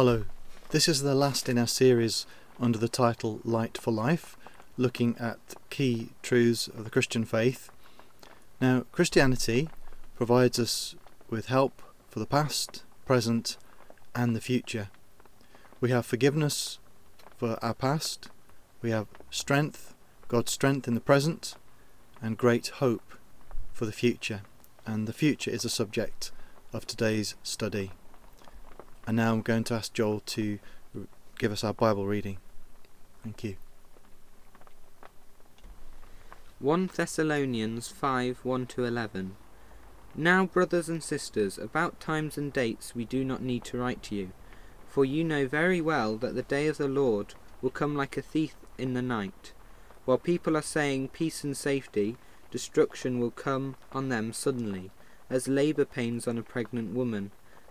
Hello. This is the last in our series under the title Light for Life, looking at key truths of the Christian faith. Now, Christianity provides us with help for the past, present, and the future. We have forgiveness for our past, we have strength, God's strength in the present, and great hope for the future. And the future is the subject of today's study. And now I'm going to ask Joel to give us our Bible reading. Thank you. 1 Thessalonians 5 1 to 11. Now, brothers and sisters, about times and dates we do not need to write to you, for you know very well that the day of the Lord will come like a thief in the night. While people are saying peace and safety, destruction will come on them suddenly, as labour pains on a pregnant woman,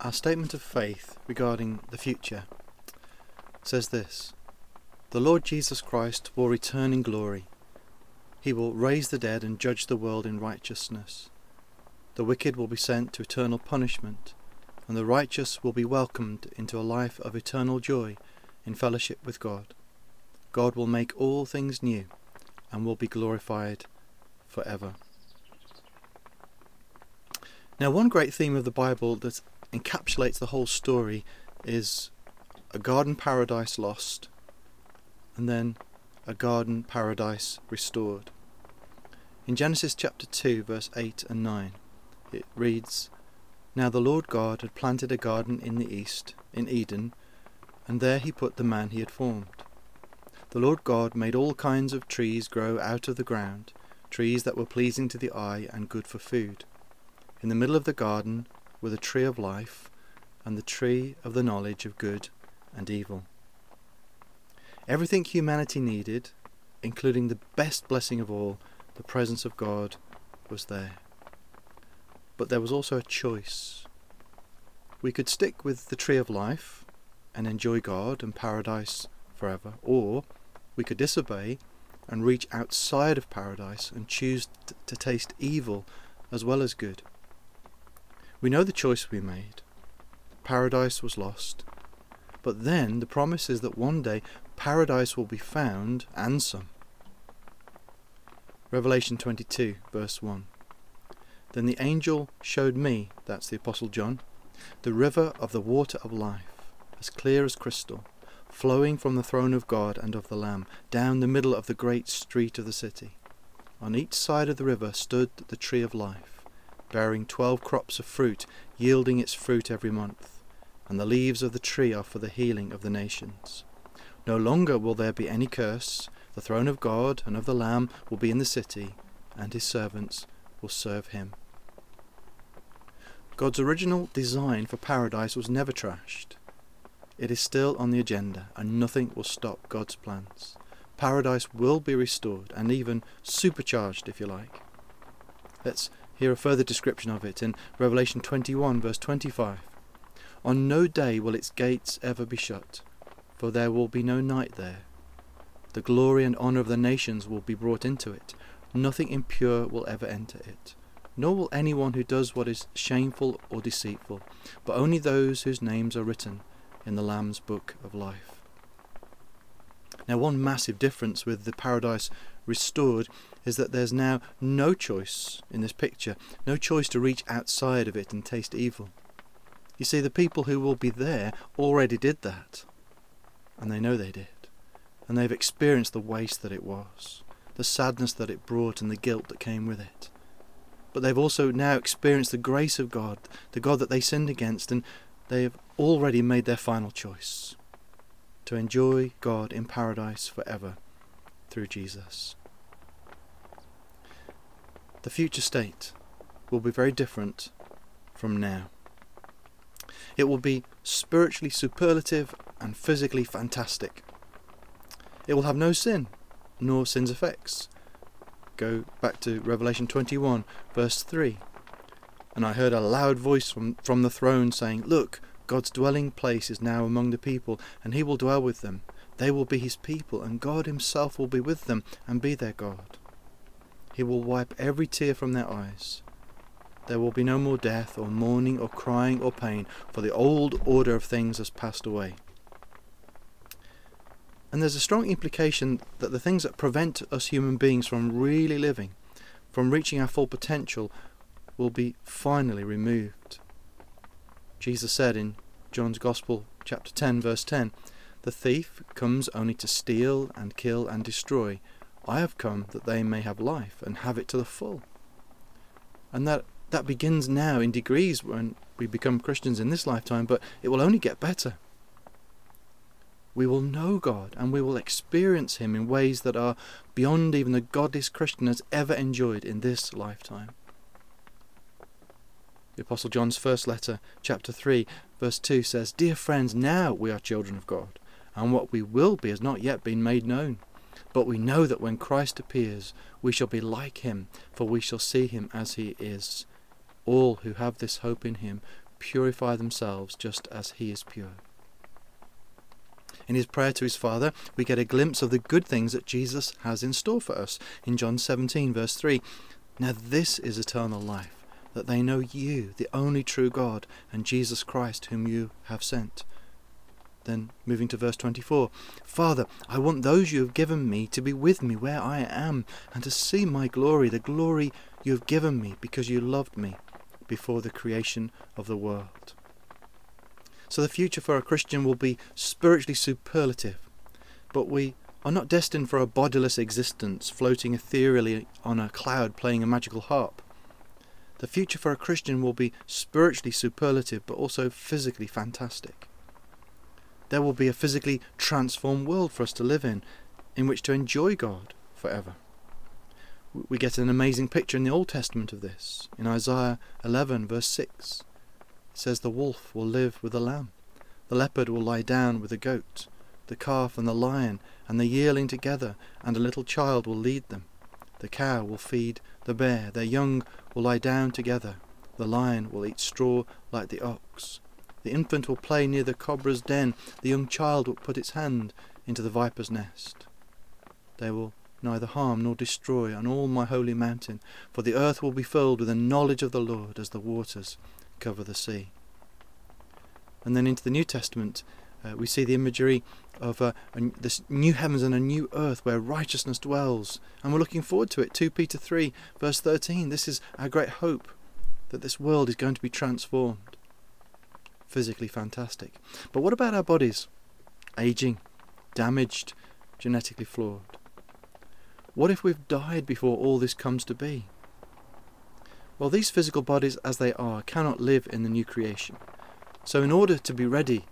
Our statement of faith regarding the future says this The Lord Jesus Christ will return in glory. He will raise the dead and judge the world in righteousness. The wicked will be sent to eternal punishment, and the righteous will be welcomed into a life of eternal joy in fellowship with God. God will make all things new and will be glorified forever. Now, one great theme of the Bible that encapsulates the whole story is a garden paradise lost and then a garden paradise restored. In Genesis chapter 2, verse 8 and 9, it reads Now the Lord God had planted a garden in the east, in Eden, and there he put the man he had formed. The Lord God made all kinds of trees grow out of the ground, trees that were pleasing to the eye and good for food. In the middle of the garden were the tree of life and the tree of the knowledge of good and evil. Everything humanity needed, including the best blessing of all, the presence of God, was there. But there was also a choice. We could stick with the tree of life and enjoy God and paradise forever, or we could disobey and reach outside of paradise and choose t- to taste evil as well as good. We know the choice we made. Paradise was lost. But then the promise is that one day paradise will be found and some. Revelation 22, verse 1. Then the angel showed me, that's the Apostle John, the river of the water of life, as clear as crystal, flowing from the throne of God and of the Lamb, down the middle of the great street of the city. On each side of the river stood the tree of life bearing twelve crops of fruit, yielding its fruit every month. And the leaves of the tree are for the healing of the nations. No longer will there be any curse. The throne of God and of the Lamb will be in the city, and his servants will serve him. God's original design for paradise was never trashed. It is still on the agenda, and nothing will stop God's plans. Paradise will be restored, and even supercharged, if you like. Let's Hear a further description of it in Revelation 21, verse 25. On no day will its gates ever be shut, for there will be no night there. The glory and honour of the nations will be brought into it. Nothing impure will ever enter it, nor will anyone who does what is shameful or deceitful, but only those whose names are written in the Lamb's book of life. Now, one massive difference with the paradise restored is that there's now no choice in this picture, no choice to reach outside of it and taste evil. You see, the people who will be there already did that, and they know they did. and they've experienced the waste that it was, the sadness that it brought, and the guilt that came with it. But they've also now experienced the grace of God, the God that they sinned against, and they have already made their final choice to enjoy God in paradise forever through Jesus. The future state will be very different from now. It will be spiritually superlative and physically fantastic. It will have no sin, nor sin's effects. Go back to Revelation 21, verse 3. And I heard a loud voice from, from the throne saying, Look, God's dwelling place is now among the people, and he will dwell with them. They will be his people, and God himself will be with them and be their God. He will wipe every tear from their eyes. There will be no more death, or mourning, or crying, or pain, for the old order of things has passed away. And there's a strong implication that the things that prevent us human beings from really living, from reaching our full potential, will be finally removed. Jesus said in John's Gospel, chapter 10, verse 10, The thief comes only to steal and kill and destroy. I have come that they may have life and have it to the full. And that, that begins now in degrees when we become Christians in this lifetime, but it will only get better we will know God and we will experience Him in ways that are beyond even the godliest Christian has ever enjoyed in this lifetime. The Apostle John's first letter, chapter 3, verse 2 says, Dear friends, now we are children of God, and what we will be has not yet been made known. But we know that when Christ appears, we shall be like him, for we shall see him as he is. All who have this hope in him purify themselves just as he is pure. In his prayer to his Father, we get a glimpse of the good things that Jesus has in store for us. In John 17, verse 3, Now this is eternal life, that they know you, the only true God, and Jesus Christ, whom you have sent. Then, moving to verse 24, Father, I want those you have given me to be with me where I am, and to see my glory, the glory you have given me, because you loved me before the creation of the world. So the future for a Christian will be spiritually superlative. But we are not destined for a bodiless existence floating ethereally on a cloud playing a magical harp. The future for a Christian will be spiritually superlative but also physically fantastic. There will be a physically transformed world for us to live in, in which to enjoy God forever. We get an amazing picture in the Old Testament of this, in Isaiah 11, verse 6 says the wolf will live with the lamb, the leopard will lie down with the goat, the calf and the lion and the yearling together, and a little child will lead them. The cow will feed the bear, their young will lie down together, the lion will eat straw like the ox. The infant will play near the cobra's den, the young child will put its hand into the viper's nest. They will neither harm nor destroy on all my holy mountain, for the earth will be filled with the knowledge of the Lord as the waters cover the sea. And then into the New Testament, uh, we see the imagery of uh, this new heavens and a new earth where righteousness dwells. And we're looking forward to it. 2 Peter 3, verse 13. This is our great hope that this world is going to be transformed. Physically fantastic. But what about our bodies? Aging, damaged, genetically flawed. What if we've died before all this comes to be? Well, these physical bodies as they are cannot live in the new creation. So, in order to be ready,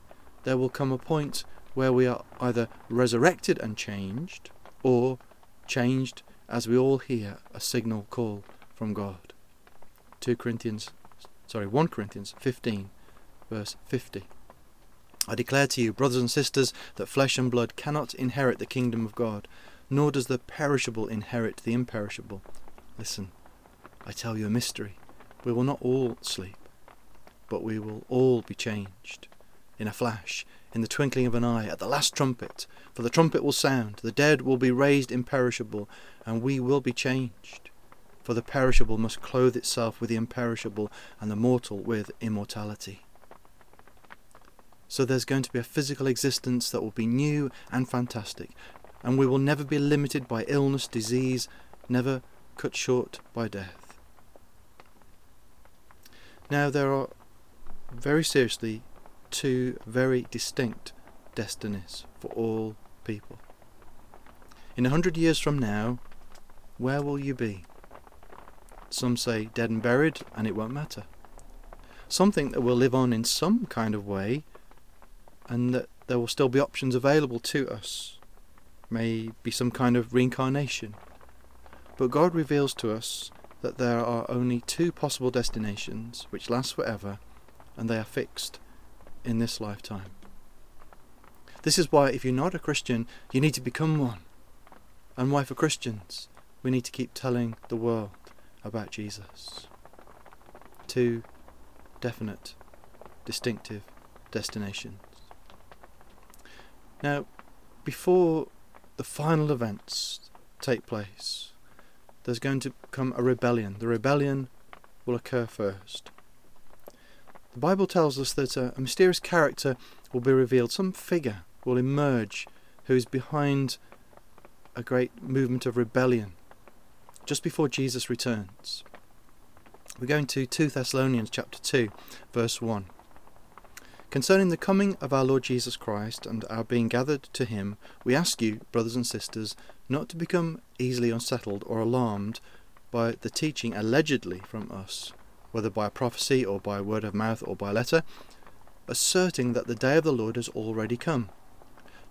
there will come a point where we are either resurrected and changed, or changed as we all hear a signal call from God. 2 Corinthians, sorry, 1 Corinthians 15, verse 50. I declare to you, brothers and sisters, that flesh and blood cannot inherit the kingdom of God, nor does the perishable inherit the imperishable. Listen. I tell you a mystery. We will not all sleep, but we will all be changed. In a flash, in the twinkling of an eye, at the last trumpet. For the trumpet will sound, the dead will be raised imperishable, and we will be changed. For the perishable must clothe itself with the imperishable, and the mortal with immortality. So there's going to be a physical existence that will be new and fantastic, and we will never be limited by illness, disease, never cut short by death. Now, there are very seriously two very distinct destinies for all people. In a hundred years from now, where will you be? Some say dead and buried, and it won't matter. Some think that we'll live on in some kind of way, and that there will still be options available to us. Maybe some kind of reincarnation. But God reveals to us that there are only two possible destinations which last forever, and they are fixed in this lifetime. This is why, if you're not a Christian, you need to become one. And why, for Christians, we need to keep telling the world about Jesus. Two definite, distinctive destinations. Now, before the final events take place, there's going to come a rebellion. The rebellion will occur first. The Bible tells us that a, a mysterious character will be revealed, some figure will emerge who is behind a great movement of rebellion just before Jesus returns. We're going to 2 Thessalonians chapter 2 verse 1. Concerning the coming of our Lord Jesus Christ and our being gathered to him, we ask you, brothers and sisters, not to become easily unsettled or alarmed by the teaching allegedly from us, whether by prophecy or by word of mouth or by letter, asserting that the day of the Lord has already come.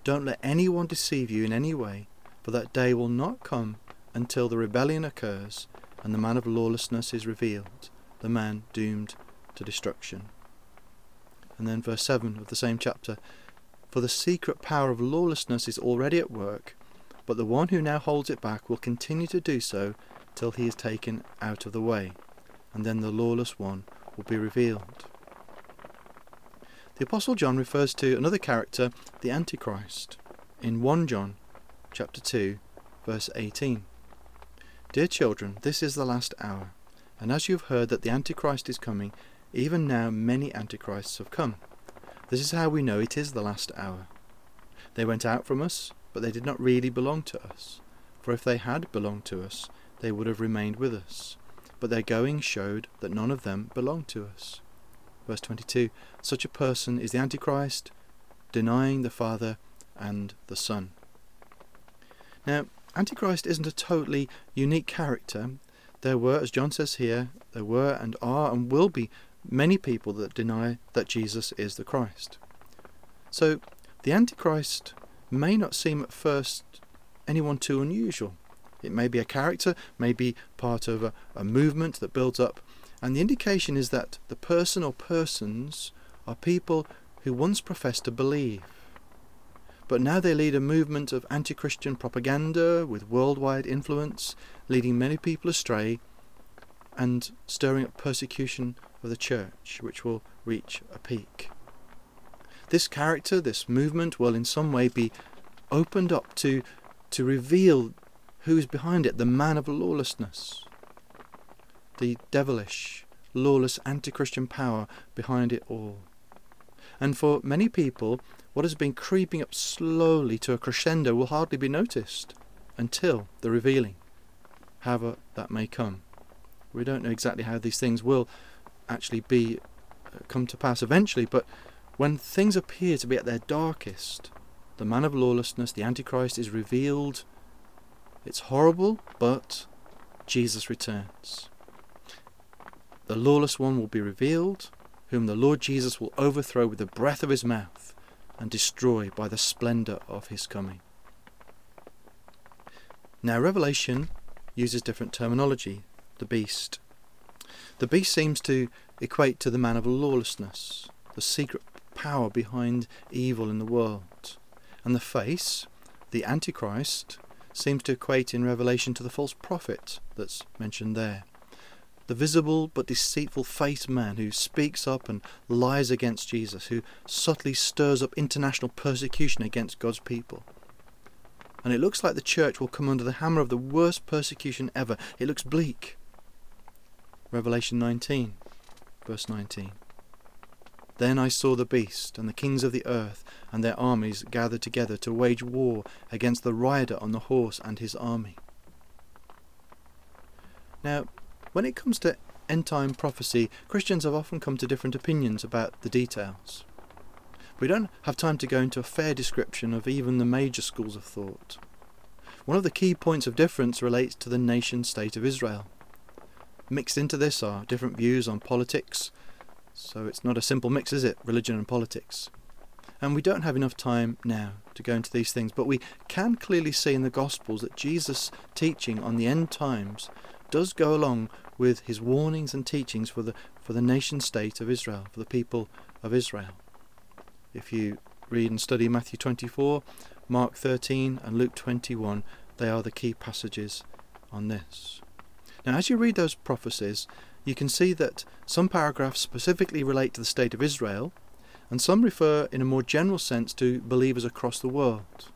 Don't let anyone deceive you in any way, for that day will not come until the rebellion occurs and the man of lawlessness is revealed, the man doomed to destruction. And then verse 7 of the same chapter For the secret power of lawlessness is already at work, but the one who now holds it back will continue to do so till he is taken out of the way, and then the lawless one will be revealed. The Apostle John refers to another character, the Antichrist, in 1 John chapter 2, verse 18. Dear children, this is the last hour, and as you have heard that the Antichrist is coming, even now many antichrists have come. This is how we know it is the last hour. They went out from us, but they did not really belong to us. For if they had belonged to us, they would have remained with us. But their going showed that none of them belonged to us. Verse 22 Such a person is the Antichrist, denying the Father and the Son. Now, Antichrist isn't a totally unique character. There were, as John says here, there were and are and will be many people that deny that Jesus is the Christ. So the Antichrist may not seem at first anyone too unusual. It may be a character, may be part of a, a movement that builds up, and the indication is that the person or persons are people who once professed to believe. But now they lead a movement of anti Christian propaganda with worldwide influence, leading many people astray and stirring up persecution of the church, which will reach a peak. This character, this movement, will in some way be opened up to, to reveal who is behind it the man of lawlessness, the devilish, lawless, anti Christian power behind it all. And for many people, what has been creeping up slowly to a crescendo will hardly be noticed until the revealing, however that may come. We don't know exactly how these things will actually be uh, come to pass eventually, but when things appear to be at their darkest, the man of lawlessness, the Antichrist, is revealed. It's horrible, but Jesus returns. The lawless one will be revealed, whom the Lord Jesus will overthrow with the breath of his mouth and destroy by the splendour of his coming. Now, Revelation uses different terminology the beast, the beast seems to equate to the man of lawlessness, the secret power behind evil in the world. And the face, the Antichrist, seems to equate in Revelation to the false prophet that's mentioned there. The visible but deceitful faced man who speaks up and lies against Jesus, who subtly stirs up international persecution against God's people. And it looks like the church will come under the hammer of the worst persecution ever. It looks bleak. Revelation 19, verse 19. Then I saw the beast and the kings of the earth and their armies gathered together to wage war against the rider on the horse and his army. Now, when it comes to end time prophecy, Christians have often come to different opinions about the details. We don't have time to go into a fair description of even the major schools of thought. one of the key points of difference relates to the nation state of Israel. Mixed into this are different views on politics, so it's not a simple mix, is it? Religion and politics. And we don't have enough time now to go into these things, but we can clearly see in the Gospels that Jesus' teaching on the end times does go along with his warnings and teachings for the for the nation state of Israel, for the people of Israel. If you read and study Matthew 24, Mark 13, and Luke 21, they are the key passages on this. Now, as you read those prophecies, you can see that some paragraphs specifically relate to the state of Israel, and some refer in a more general sense to believers across the world.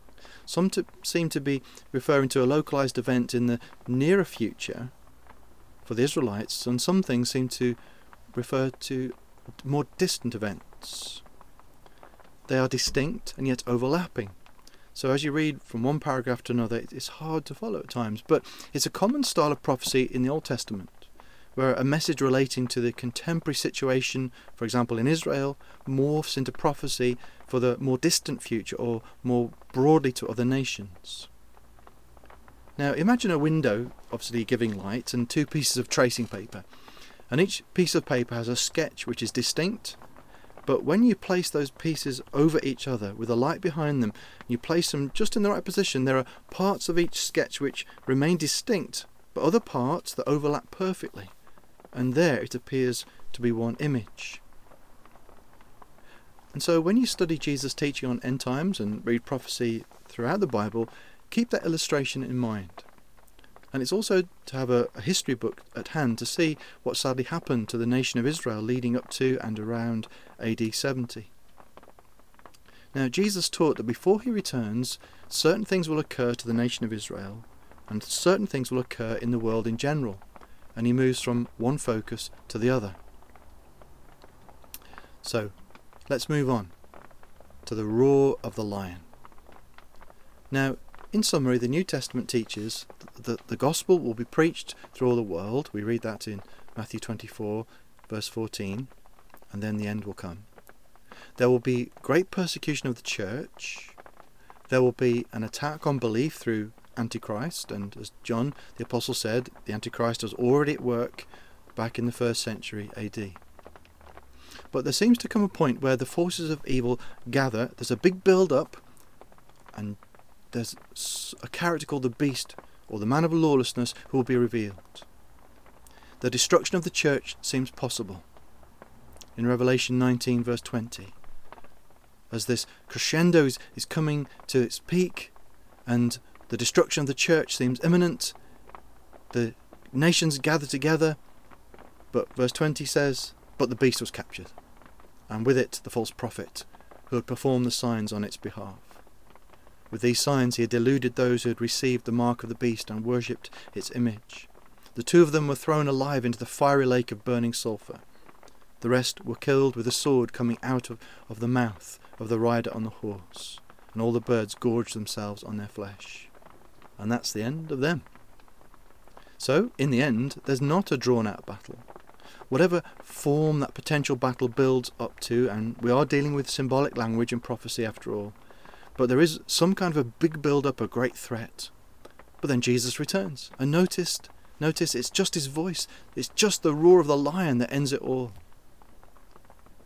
Some to, seem to be referring to a localized event in the nearer future for the Israelites, and some things seem to refer to more distant events. They are distinct and yet overlapping. So as you read from one paragraph to another, it's hard to follow at times, but it's a common style of prophecy in the Old Testament where a message relating to the contemporary situation, for example in Israel, morphs into prophecy for the more distant future or more broadly to other nations. Now imagine a window, obviously giving light, and two pieces of tracing paper. And each piece of paper has a sketch which is distinct, but when you place those pieces over each other with a light behind them, you place them just in the right position, there are parts of each sketch which remain distinct, but other parts that overlap perfectly and there it appears to be one image. And so when you study Jesus' teaching on end times and read prophecy throughout the Bible, keep that illustration in mind. And it's also to have a, a, history book at hand to see what sadly happened to the nation of Israel leading up to and around AD 70. Now, Jesus taught that before he returns, certain things will occur to the nation of Israel, and certain things will occur in the world in general and he moves from one focus to the other. So, let's move on to the roar of the lion. Now, in summary, the New Testament teaches that the gospel will be preached through all the world. We read that in Matthew 24, verse 14, and then the end will come. There will be great persecution of the church. There will be an attack on belief through Antichrist, and as John the Apostle said, the Antichrist was already at work back in the first century AD. But there seems to come a point where the forces of evil gather, there's a big build up, and there's a character called the Beast, or the Man of Lawlessness, who will be revealed. The destruction of the church seems possible. In Revelation 19, verse 20, as this crescendo is, is coming to its peak, and the destruction of the church seems imminent. The nations gather together. But verse 20 says, But the beast was captured, and with it the false prophet, who had performed the signs on its behalf. With these signs he had deluded those who had received the mark of the beast and worshipped its image. The two of them were thrown alive into the fiery lake of burning sulphur. The rest were killed with a sword coming out of, of the mouth of the rider on the horse, and all the birds gorged themselves on their flesh and that's the end of them. So, in the end, there's not a drawn out battle. Whatever form that potential battle builds up to, and we are dealing with symbolic language and prophecy after all, but there is some kind of a big build up, a great threat. But then Jesus returns, and noticed, notice it's just his voice, it's just the roar of the lion that ends it all.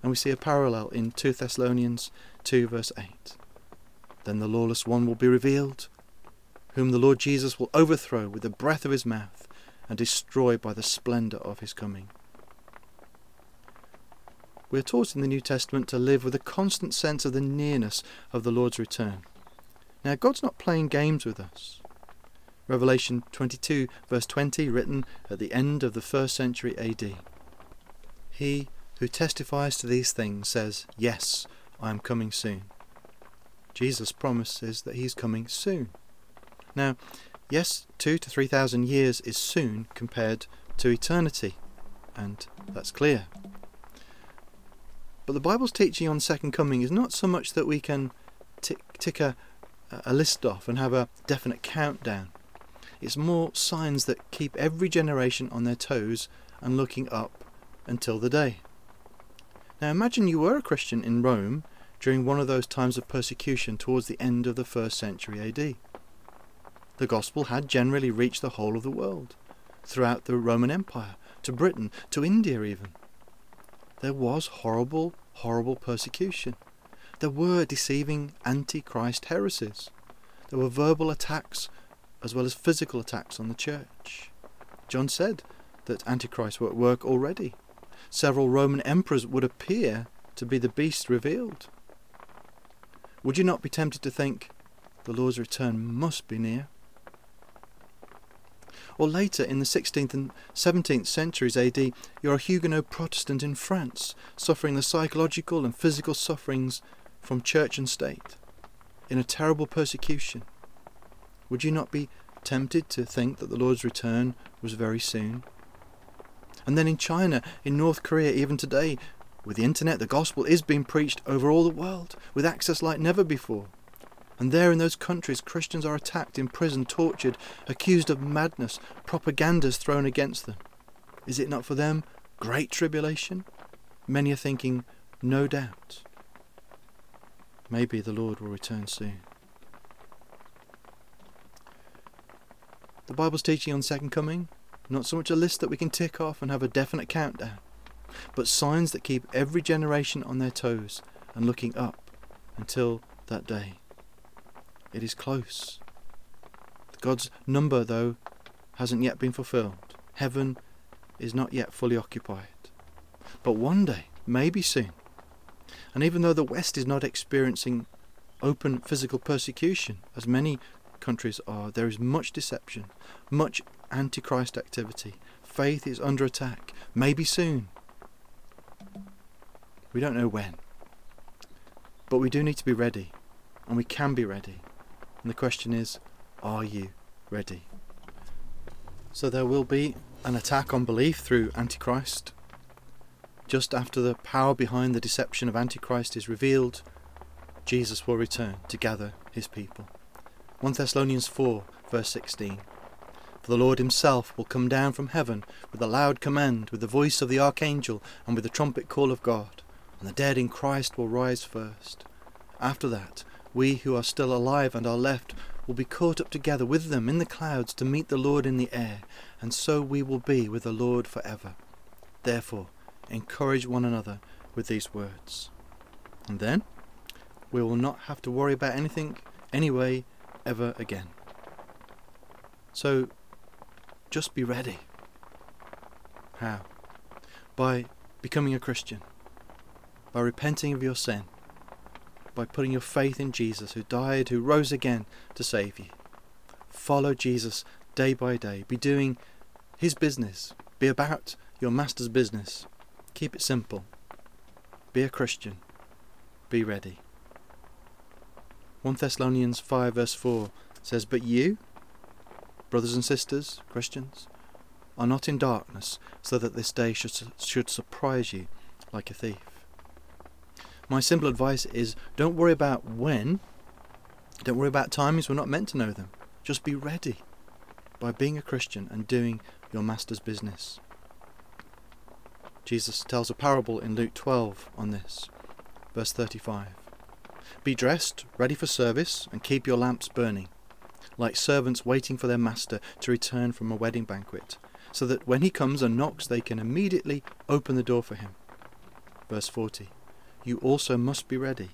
And we see a parallel in 2 Thessalonians 2 verse 8. Then the lawless one will be revealed whom the Lord Jesus will overthrow with the breath of his mouth and destroy by the splendour of his coming. We are taught in the New Testament to live with a constant sense of the nearness of the Lord's return. Now, God's not playing games with us. Revelation 22, verse 20, written at the end of the first century AD. He who testifies to these things says, Yes, I am coming soon. Jesus promises that he is coming soon. Now, yes, two to three thousand years is soon compared to eternity, and that's clear. But the Bible's teaching on second coming is not so much that we can tick, tick a, a list off and have a definite countdown. It's more signs that keep every generation on their toes and looking up until the day. Now imagine you were a Christian in Rome during one of those times of persecution towards the end of the first century AD. the gospel had generally reached the whole of the world, throughout the Roman Empire, to Britain, to India even. There was horrible, horrible persecution. There were deceiving antichrist heresies. There were verbal attacks as well as physical attacks on the church. John said that Antichrist were at work already. Several Roman emperors would appear to be the beast revealed. Would you not be tempted to think the Lord's return must be near? Or later in the 16th and 17th centuries AD, you're a Huguenot Protestant in France, suffering the psychological and physical sufferings from church and state, in a terrible persecution. Would you not be tempted to think that the Lord's return was very soon? And then in China, in North Korea, even today, with the internet, the gospel is being preached over all the world, with access like never before. And there in those countries, Christians are attacked, imprisoned, tortured, accused of madness, propagandas thrown against them. Is it not for them great tribulation? Many are thinking, no doubt. Maybe the Lord will return soon. The Bible's teaching on second coming, not so much a list that we can tick off and have a definite countdown, but signs that keep every generation on their toes and looking up until that day. It is close. God's number, though, hasn't yet been fulfilled. Heaven is not yet fully occupied. But one day, maybe soon. And even though the West is not experiencing open physical persecution, as many countries are, there is much deception, much antichrist activity. Faith is under attack. Maybe soon. We don't know when. But we do need to be ready, and we can be ready. And the question is, are you ready? So there will be an attack on belief through Antichrist. Just after the power behind the deception of Antichrist is revealed, Jesus will return to gather his people. 1 Thessalonians 4, verse 16. For the Lord himself will come down from heaven with a loud command, with the voice of the archangel, and with the trumpet call of God, and the dead in Christ will rise first. After that, we who are still alive and are left will be caught up together with them in the clouds to meet the Lord in the air, and so we will be with the Lord for ever. Therefore, encourage one another with these words. And then, we will not have to worry about anything anyway ever again. So, just be ready. How? By becoming a Christian, by repenting of your sin, by putting your faith in Jesus, who died, who rose again to save you. Follow Jesus day by day. Be doing his business. Be about your master's business. Keep it simple. Be a Christian. Be ready. 1 Thessalonians 5 verse 4 says, But you, brothers and sisters, Christians, are not in darkness, so that this day should, should surprise you like a thief. My simple advice is don't worry about when, don't worry about timings, we're not meant to know them. Just be ready by being a Christian and doing your master's business. Jesus tells a parable in Luke 12 on this, verse 35. Be dressed, ready for service, and keep your lamps burning, like servants waiting for their master to return from a wedding banquet, so that when he comes and knocks, they can immediately open the door for him. Verse 40 You also must be ready,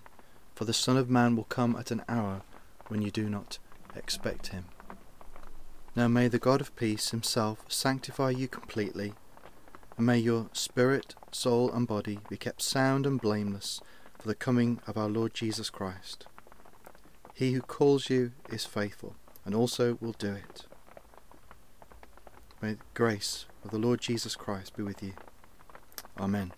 for the Son of Man will come at an hour when you do not expect him. Now may the God of peace himself sanctify you completely, and may your spirit, soul, and body be kept sound and blameless for the coming of our Lord Jesus Christ. He who calls you is faithful, and also will do it. May the grace of the Lord Jesus Christ be with you. Amen.